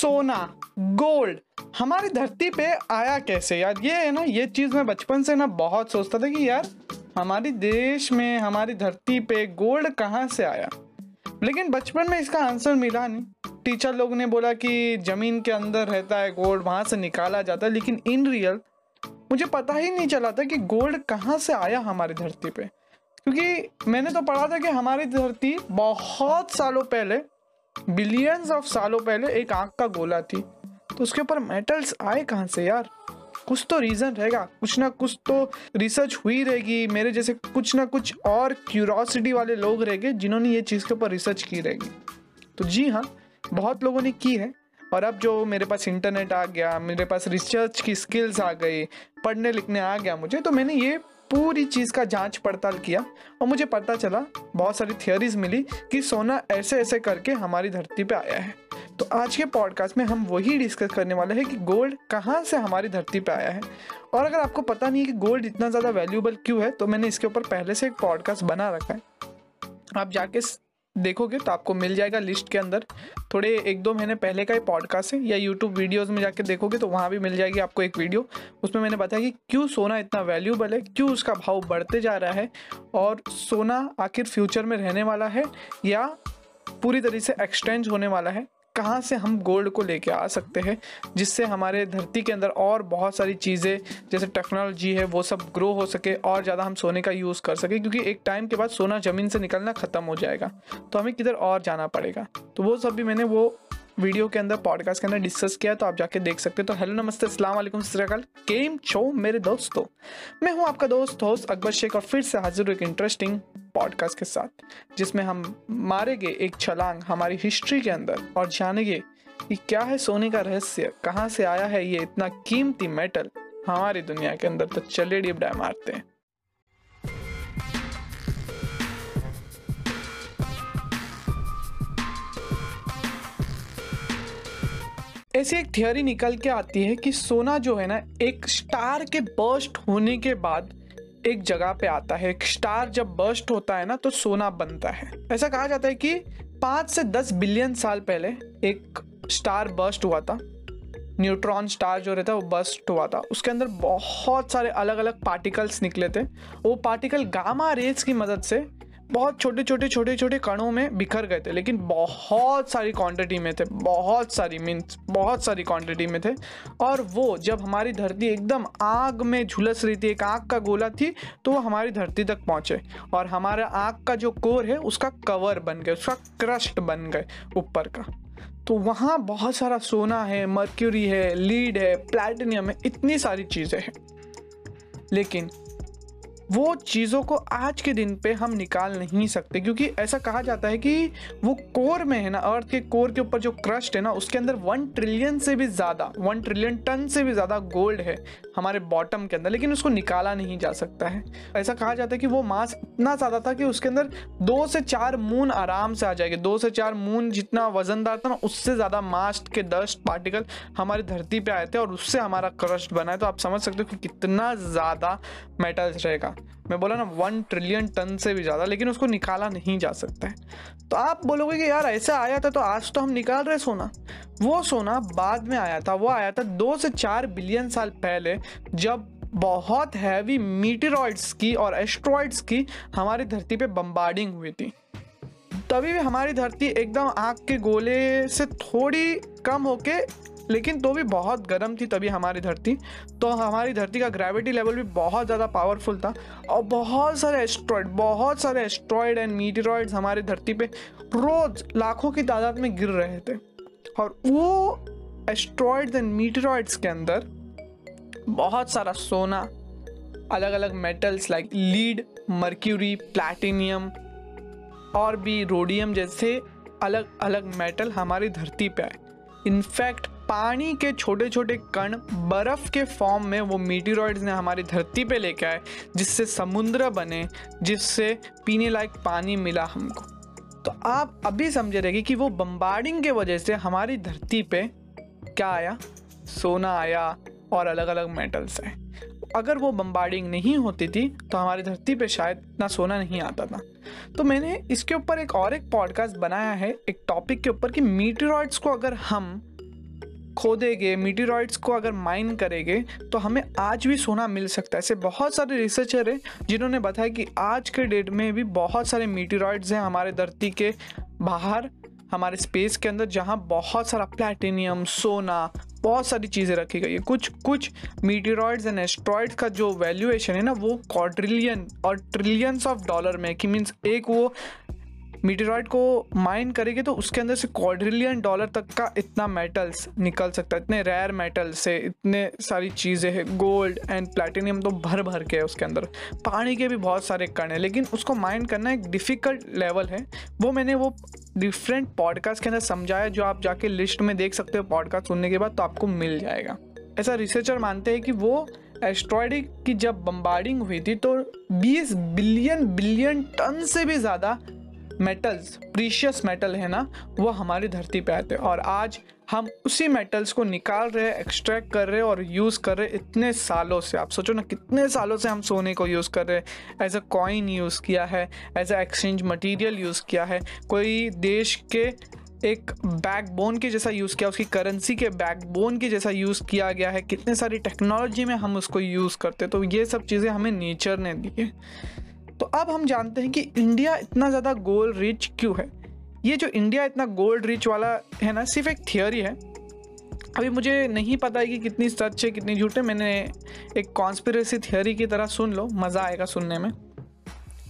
सोना गोल्ड हमारी धरती पे आया कैसे? यार, ये है ना, ये चीज़ मैं बचपन से ना बहुत सोचता था कि यार, हमारी देश में, हमारी धरती पे गोल्ड कहाँ से आया? लेकिन बचपन में इसका आंसर मिला नहीं। टीचर लोग ने बोला कि ज़मीन के अंदर रहता है गोल्ड वहाँ से निकाला जाता है, लेकिन इन रियल मुझे पता ही नहीं चला था कि गोल्ड कहाँ से आया हमारी धरती पे। क्योंकि मैंने तो पढ़ा था कि हमारी धरती बहुत सालों पहले बिलियंस ऑफ़ सालों पहले एक आँख का गोला थी। तो उसके ऊपर मेटल्स आए कहाँ से यार? कुछ तो रीज़न रहेगा, कुछ ना कुछ तो रिसर्च हुई रहेगी। मेरे जैसे कुछ ना कुछ और क्यूरोसिटी वाले लोग रहेंगे जिन्होंने ये चीज़ के ऊपर रिसर्च की रहेगी। तो जी हाँ बहुत लोगों ने की है। और अब जो मेरे पास इंटरनेट आ गया, मेरे पास रिसर्च की स्किल्स आ गई, पढ़ने लिखने आ गया मुझे तो मैंने ये पूरी चीज़ का जाँच पड़ताल किया और मुझे पता चला, बहुत सारी थियोरीज मिली कि सोना ऐसे ऐसे करके हमारी धरती पे आया है। तो आज के पॉडकास्ट में हम वही डिस्कस करने वाले हैं कि गोल्ड कहाँ से हमारी धरती पे आया है। और अगर आपको पता नहीं है कि गोल्ड इतना ज़्यादा वैल्यूबल क्यों है तो मैंने इसके ऊपर पहले से एक पॉडकास्ट बना रखा है। आप जाके देखोगे तो आपको मिल जाएगा लिस्ट के अंदर। थोड़े एक दो महीने पहले का ही पॉडकास्ट है या यूट्यूब वीडियोज़ में जाके देखोगे तो वहाँ भी मिल जाएगी आपको एक वीडियो उसमें मैंने बताया कि क्यों सोना इतना वैल्यूबल है, क्यों उसका भाव बढ़ते जा रहा है और सोना आखिर फ्यूचर में रहने वाला है या पूरी तरीके से एक्सचेंज होने वाला है। कहाँ से हम गोल्ड को लेके आ सकते हैं, जिससे हमारे धरती के अंदर और बहुत सारी चीज़ें, जैसे टेक्नोलॉजी है, वो सब ग्रो हो सके और ज़्यादा हम सोने का यूज़ कर सके, क्योंकि एक टाइम के बाद सोना ज़मीन से निकलना ख़त्म हो जाएगा। तो हमें किधर और जाना पड़ेगा? तो वो सब भी मैंने वो वीडियो के अंदर पॉडकास्ट के अंदर डिस्कस किया तो आप जाके देख सकते हो। तो हेलो नमस्ते, अस्सलाम वालेकुम सतरकाल केम छो मेरे दोस्तों? मैं हूँ आपका दोस्त होस्ट अकबर शेख, और फिर से हाजिर हूँ एक इंटरेस्टिंग पॉडकास्ट के साथ, जिसमें हम मारेंगे एक छलांग हमारी हिस्ट्री के अंदर, और जानेंगे कि क्या है सोने का रहस्य, कहाँ से आया है ये इतना कीमती मेटल हमारी दुनिया के अंदर। तो चलिए, डीप डाइव मारते हैं। ऐसी एक थियोरी निकल के आती है कि सोना जो है ना, एक स्टार के बर्स्ट होने के बाद एक जगह पे आता है। एक स्टार जब बर्स्ट होता है ना तो सोना बनता है। ऐसा कहा जाता है कि पाँच से दस बिलियन साल पहले एक स्टार बर्स्ट हुआ था। न्यूट्रॉन स्टार जो रहता है, वो बर्स्ट हुआ था। उसके अंदर बहुत सारे अलग अलग पार्टिकल्स निकले थे। वो पार्टिकल गामा रेज की मदद से बहुत छोटे छोटे छोटे छोटे कणों में बिखर गए थे, लेकिन बहुत सारी क्वांटिटी में थे, बहुत सारी मीन्स बहुत सारी क्वांटिटी में थे। और वो जब हमारी धरती एकदम आग में झुलस रही थी, एक आग का गोला थी तो वो हमारी धरती तक पहुँचे। और हमारा आग का जो कोर है, उसका कवर बन गए उसका क्रस्ट बन गए ऊपर का। तो वहाँ बहुत सारा सोना है मर्क्यूरी है लीड है प्लेटिनियम है, इतनी सारी चीज़ें हैं। लेकिन वो चीज़ों को आज के दिन पे हम निकाल नहीं सकते, क्योंकि ऐसा कहा जाता है कि वो कोर में है ना, अर्थ के कोर के ऊपर जो क्रस्ट है ना, उसके अंदर वन ट्रिलियन से भी ज़्यादा, वन ट्रिलियन टन से भी ज़्यादा गोल्ड है हमारे बॉटम के अंदर, लेकिन उसको निकाला नहीं जा सकता है। ऐसा कहा जाता है कि वो मास इतना ज़्यादा था कि उसके अंदर दो से चार मून आराम से आ जाएँगे, दो से चार मून जितना वजनदार था ना, उससे ज़्यादा मास्ट के डस्ट पार्टिकल हमारी धरती पे आए थे और उससे हमारा क्रस्ट बना है। तो आप समझ सकते हो कि कितना ज़्यादा मेटल्स रहेगा। मैं बोला ना वन ट्रिलियन टन से भी ज़्यादा, लेकिन उसको निकाला नहीं जा सकता है। तो आप बोलोगे कि यार, ऐसा आया था तो आज तो हम निकाल रहे सोना। वो सोना बाद में आया था, वो आया था दो से चार बिलियन साल पहले, जब बहुत हैवी मीटेरॉइड्स की और एस्ट्रॉइड्स की हमारी धरती पे बम्बार्डिंग हुई थी। तभी भी हमारी धरती एकदम आग के गोले से थोड़ी कम होके लेकिन तो भी बहुत गर्म थी तभी हमारी धरती। तो हमारी धरती का ग्रेविटी लेवल भी बहुत ज़्यादा पावरफुल था। और बहुत सारे एस्ट्रॉयड बहुत सारे एस्ट्रॉयड एंड मीटेरॉइड्स हमारी धरती पे रोज़ लाखों की तादाद में गिर रहे थे। और वो एस्ट्रॉयड्स एंड मीटेरॉइड्स के अंदर बहुत सारा सोना अलग अलग metals like lead mercury platinum और भी रोडियम जैसे अलग अलग मेटल हमारी धरती पे आए। इनफैक्ट पानी के छोटे छोटे कण बर्फ़ के फॉर्म में वो मीटिरॉइड्स ने हमारी धरती पे लेके आए, जिससे समुद्र बने, जिससे पीने लायक पानी मिला हमको। तो आप अभी समझे रहेगी कि वो बम्बार्डिंग के वजह से हमारी धरती पे क्या आया? सोना आया और अलग अलग मेटल्स आए अगर वो बम्बार्डिंग नहीं होती थी तो हमारी धरती पे शायद इतना सोना नहीं आता था। तो मैंने इसके ऊपर एक और एक पॉडकास्ट बनाया है, एक टॉपिक के ऊपर कि मीटेरॉइड्स को अगर हम खोदेंगे मीटिरॉइड्स को अगर माइन करेंगे तो हमें आज भी सोना मिल सकता है। ऐसे बहुत सारे रिसर्चर हैं जिन्होंने बताया कि आज के डेट में भी बहुत सारे मीटिरॉइड्स हैं हमारे धरती के बाहर, हमारे स्पेस के अंदर, जहाँ बहुत सारा प्लेटिनियम सोना, बहुत सारी चीज़ें रखी गई है। कुछ कुछ मीटिरॉइड्स एंड एस्ट्रॉइड्स का जो वैल्यूएशन है ना, वो क्वाड्रिलियन और ट्रिलियंस ऑफ़ डॉलर में कि मीन्स एक वो मीटेरॉइड को माइन करेंगे तो उसके अंदर से क्वाड्रिलियन डॉलर तक का इतना मेटल्स निकल सकता है, इतने रेयर मेटल्स से, इतने सारी चीज़ें हैं गोल्ड एंड प्लेटिनियम तो भर भर के है उसके अंदर। पानी के भी बहुत सारे कण हैं, लेकिन उसको माइन करना एक डिफ़िकल्ट लेवल है। वो मैंने वो डिफरेंट पॉडकास्ट के अंदर समझाया, जो आप जाके लिस्ट में देख सकते हो पॉडकास्ट सुनने के बाद तो आपको मिल जाएगा। ऐसा रिसर्चर मानते हैं कि वो एस्ट्रॉयड की जब बम्बार्डिंग हुई थी तो 20 बिलियन बिलियन टन से भी ज़्यादा मेटल्स प्रीशियस मेटल है ना, वो हमारी धरती पे आते हैं। और आज हम उसी मेटल्स को निकाल रहे हैं एक्सट्रैक्ट कर रहे हैं और यूज़ कर रहे इतने सालों से। आप सोचो ना, कितने सालों से हम सोने को यूज़ कर रहे हैं। एज अ कॉइन यूज़ किया है as a exchange material use किया है। कोई देश के एक बैकबोन के जैसा यूज़ किया, उसकी करेंसी के बैकबोन के जैसा यूज़ किया गया है। कितने सारी टेक्नोलॉजी में हम उसको यूज़ करते तो ये सब चीज़ें हमें नेचर ने दी है। तो अब हम जानते हैं कि इंडिया इतना ज़्यादा गोल्ड रिच क्यों है? ये जो इंडिया इतना गोल्ड रिच वाला है ना, सिर्फ़ एक थियोरी है। अभी मुझे नहीं पता है कि कितनी सच है, कितनी झूठ है। मैंने एक कॉन्स्पिरसी थियोरी की तरह सुन लो, मज़ा आएगा सुनने में।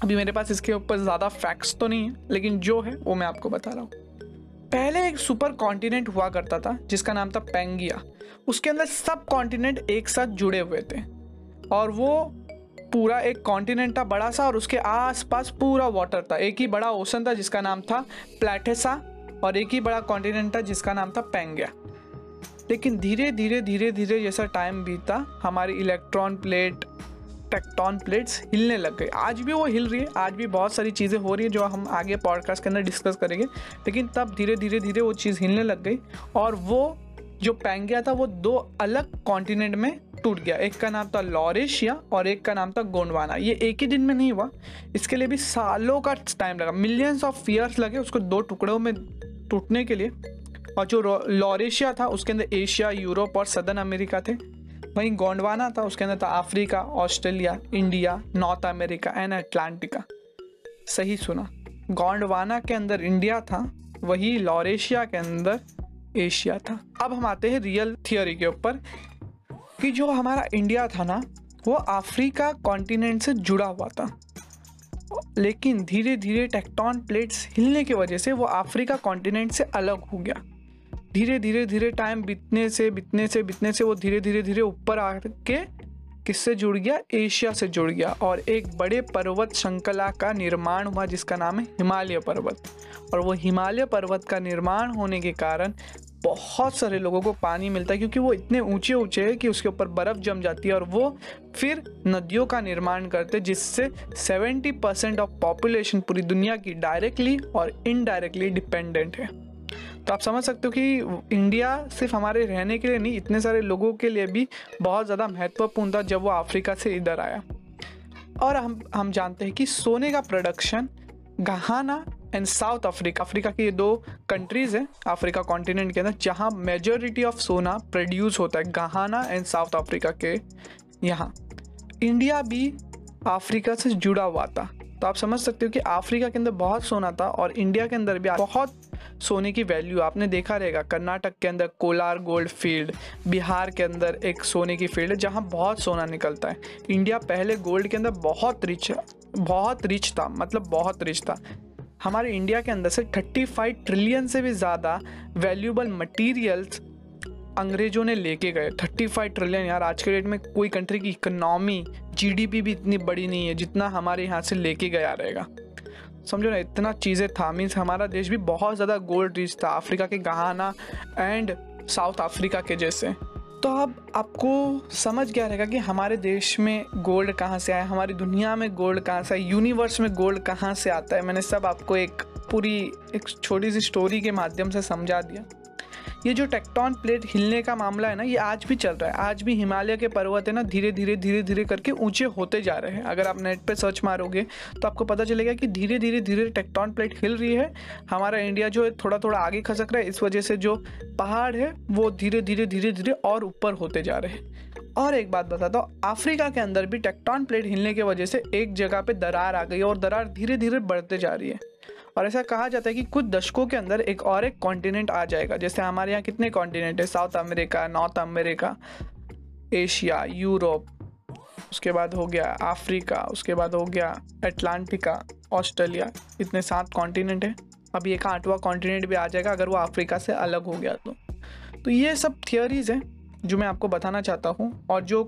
अभी मेरे पास इसके ऊपर ज़्यादा फैक्ट्स तो नहीं है, लेकिन जो है, वो मैं आपको बता रहा हूँ। पहले एक सुपर कॉन्टिनेंट हुआ करता था, जिसका नाम था पेंगिया उसके अंदर सब कॉन्टिनेंट एक साथ जुड़े हुए थे। और वो पूरा एक कॉन्टिनेंट था, बड़ा सा, और उसके आसपास पूरा वाटर था। एक ही बड़ा ओशन था जिसका नाम था प्लेटेसा और एक ही बड़ा कॉन्टिनेंट था जिसका नाम था पेंगिया लेकिन धीरे धीरे धीरे धीरे जैसा टाइम बीता, हमारी इलेक्ट्रॉन प्लेट टेक्टोन प्लेट्स हिलने लग गई। आज भी वो हिल रही है, आज भी बहुत सारी चीज़ें हो रही है जो हम आगे पॉडकास्ट के अंदर डिस्कस करेंगे। लेकिन तब धीरे धीरे धीरे वो चीज़ हिलने लग गई, और वो जो पैंगिया था वो दो अलग कॉन्टिनेंट में टूट गया। एक का नाम था लॉरेशिया और एक का नाम था गोंडवाना। ये एक ही दिन में नहीं हुआ। इसके लिए भी सालों का टाइम लगा। मिलियंस ऑफ़ ईयर्स लगे उसको दो टुकड़ों में टूटने के लिए। और जो लॉरेशिया था, उसके अंदर एशिया, यूरोप और सदर्न अमेरिका थे। वहीं गोंडवाना था, उसके अंदर था Africa, Australia, India, north America and Antarctica. सही सुना। गोंडवाना के अंदर इंडिया था, वही लॉरेशिया के अंदर एशिया था। अब हम आते हैं रियल थियोरी के ऊपर कि जो हमारा इंडिया था ना, वो अफ्रीका कॉन्टिनेंट से जुड़ा हुआ था। लेकिन धीरे धीरे टेक्टॉन प्लेट्स हिलने की वजह से वो अफ्रीका कॉन्टिनेंट से अलग हो गया। धीरे धीरे धीरे टाइम बीतने से बीतने से बीतने से वो धीरे धीरे धीरे ऊपर आके किससे जुड़ गया? एशिया से जुड़ गया। और एक बड़े पर्वत श्रृंखला का निर्माण हुआ, जिसका नाम है हिमालय पर्वत। और वो हिमालय पर्वत का निर्माण होने के कारण बहुत सारे लोगों को पानी मिलता है, क्योंकि वो इतने ऊँचे ऊँचे है कि उसके ऊपर बर्फ़ जम जाती है और वो फिर नदियों का निर्माण करते जिससे 70 परसेंट ऑफ़ पॉपुलेशन पूरी दुनिया की डायरेक्टली और इनडायरेक्टली डिपेंडेंट है। तो आप समझ सकते हो कि इंडिया सिर्फ़ हमारे रहने के लिए नहीं, इतने सारे लोगों के लिए भी बहुत ज़्यादा महत्वपूर्ण था जब वो अफ्रीका से इधर आया। और हम हम जानते हैं कि सोने का production Ghana and south Africa Africa की ये दो कंट्रीज़ हैं, अफ्रीका कॉन्टिनेंट के अंदर, जहाँ मेजोरिटी ऑफ़ सोना प्रोड्यूस होता है गहाना एंड साउथ अफ्रीका के यहाँ। इंडिया भी अफ्रीका से जुड़ा हुआ था। तो आप समझ सकते हो कि अफ्रीका के अंदर बहुत सोना था और इंडिया के अंदर भी बहुत सोने की वैल्यू आपने देखा रहेगा। कर्नाटक के अंदर कोलार गोल्ड फ़ील्ड, बिहार के अंदर एक सोने की फ़ील्ड है, जहाँ बहुत सोना निकलता है। इंडिया पहले गोल्ड के अंदर बहुत रिच बहुत रिच था मतलब बहुत रिच था। हमारे इंडिया के अंदर से 35 ट्रिलियन से भी ज़्यादा वैल्यूबल मटेरियल्स अंग्रेज़ों ने लेके गए। 35 ट्रिलियन यार, आज के डेट में कोई कंट्री की इकोनॉमी जीडीपी भी इतनी बड़ी नहीं है जितना हमारे यहाँ से लेके गया रहेगा। समझो ना, इतना चीज़ें था मीन्स हमारा देश भी बहुत ज़्यादा गोल्ड रिच था, अफ्रीका के गहाना एंड साउथ अफ्रीका के जैसे। तो अब आपको समझ गया रहेगा कि हमारे देश में गोल्ड कहाँ से आया, हमारी दुनिया में गोल्ड कहाँ से आया यूनिवर्स में गोल्ड कहाँ से आता है? मैंने सब आपको एक पूरी, एक छोटी सी स्टोरी के माध्यम से समझा दिया। ये जो टेक्टॉन प्लेट हिलने का मामला है ना, ये आज भी चल रहा है। आज भी हिमालय के पर्वत है ना, धीरे धीरे धीरे धीरे करके ऊँचे होते जा रहे हैं। अगर आप नेट पे सर्च मारोगे तो आपको पता चलेगा कि धीरे धीरे धीरे टेक्टॉन प्लेट हिल रही है। हमारा इंडिया जो है थोड़ा थोड़ा आगे खसक रहा है। इस वजह से जो पहाड़ है, वो धीरे धीरे धीरे धीरे और ऊपर होते जा रहे हैं। और एक बात बता दो अफ्रीका के अंदर भी टेक्टॉन प्लेट हिलने की वजह से एक जगह पे दरार आ गई और दरार धीरे धीरे बढ़ते जा रही है। और ऐसा कहा जाता है कि कुछ दशकों के अंदर एक और एक कॉन्टिनेंट आ जाएगा। जैसे हमारे यहाँ कितने कॉन्टिनेंट है? South America north America Asia Europe उसके बाद हो गया अफ्रीका उसके बाद हो गया अटलांटिका ऑस्ट्रेलिया इतने सात कॉन्टिनेंट है। अभी एक आठवां कॉन्टिनेंट भी आ जाएगा अगर वो अफ्रीका से अलग हो गया तो। तो ये सब थियोरीज हैं जो मैं आपको बताना चाहता हूँ और जो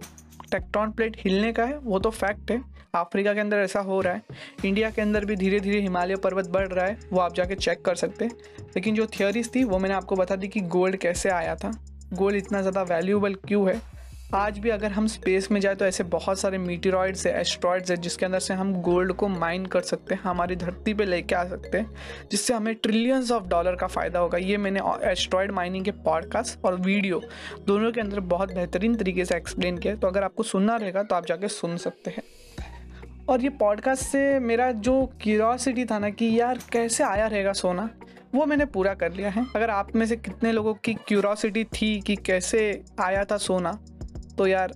टेक्टोन प्लेट हिलने का है, वो तो फैक्ट है। अफ्रीका के अंदर ऐसा हो रहा है, इंडिया के अंदर भी धीरे धीरे हिमालय पर्वत बढ़ रहा है, वो आप जाके चेक कर सकते हैं। लेकिन जो थियोरीज थी, वो मैंने आपको बता दी कि गोल्ड कैसे आया था। गोल्ड इतना ज़्यादा वैल्यूबल क्यों है? आज भी अगर हम स्पेस में जाए तो ऐसे बहुत सारे मीटेरॉइड्स है एस्ट्रॉइड्स है, जिसके अंदर से हम गोल्ड को माइन कर सकते हैं, हमारी धरती पे लेके आ सकते हैं, जिससे हमें ट्रिलियंस ऑफ़ डॉलर का फ़ायदा होगा। ये मैंने एस्ट्रॉयड माइनिंग के पॉडकास्ट और वीडियो दोनों के अंदर बहुत बेहतरीन तरीके से एक्सप्लेन किया तो अगर आपको सुनना रहेगा तो आप जाके सुन सकते हैं। और ये पॉडकास्ट से मेरा जो क्यूरोसिटी था ना कि यार कैसे आया रहेगा सोना, वो मैंने पूरा कर लिया है। अगर आप में से कितने लोगों की क्यूरोसिटी थी कि कैसे आया था सोना तो यार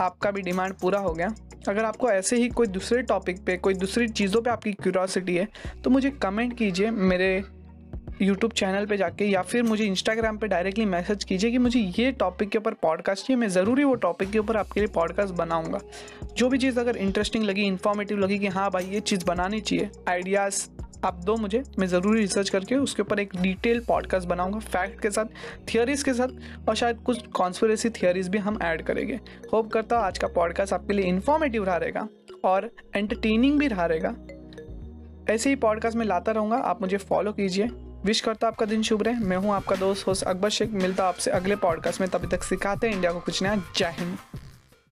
आपका भी डिमांड पूरा हो गया। अगर आपको ऐसे ही कोई दूसरे टॉपिक पे, कोई दूसरी चीज़ों पे आपकी क्यूरोसिटी है तो मुझे कमेंट कीजिए मेरे यूट्यूब चैनल पे जाके या फिर मुझे इंस्टाग्राम पे डायरेक्टली मैसेज कीजिए कि मुझे ये टॉपिक के ऊपर पॉडकास्ट चाहिए। मैं ज़रूरी वो टॉपिक के ऊपर आपके लिए पॉडकास्ट बनाऊँगा। जो भी चीज़ अगर इंटरेस्टिंग लगी इन्फॉर्मेटिव लगी कि हाँ भाई, ये चीज़ बनानी चाहिए आइडियाज़ आप दो मुझे, मैं ज़रूरी रिसर्च करके उसके ऊपर एक डिटेल पॉडकास्ट बनाऊँगा फैक्ट के साथ थियोरीज के साथ और शायद कुछ कॉन्स्परेसी थियोरीज भी हम ऐड करेंगे। होप करता हूँ आज का पॉडकास्ट आपके लिए इन्फॉर्मेटिव रहा रहेगा और एंटरटेनिंग भी रहा रहेगा। ऐसे ही पॉडकास्ट में लाता रहूँगा, आप मुझे फॉलो कीजिए। विश करता आपका दिन शुभ रहे। मैं हूँ आपका दोस्त, होस्ट अकबर शेख। मिलता आपसे अगले पॉडकास्ट में। तभी तक सिखाते हैं इंडिया को कुछ नया। जय हिंद।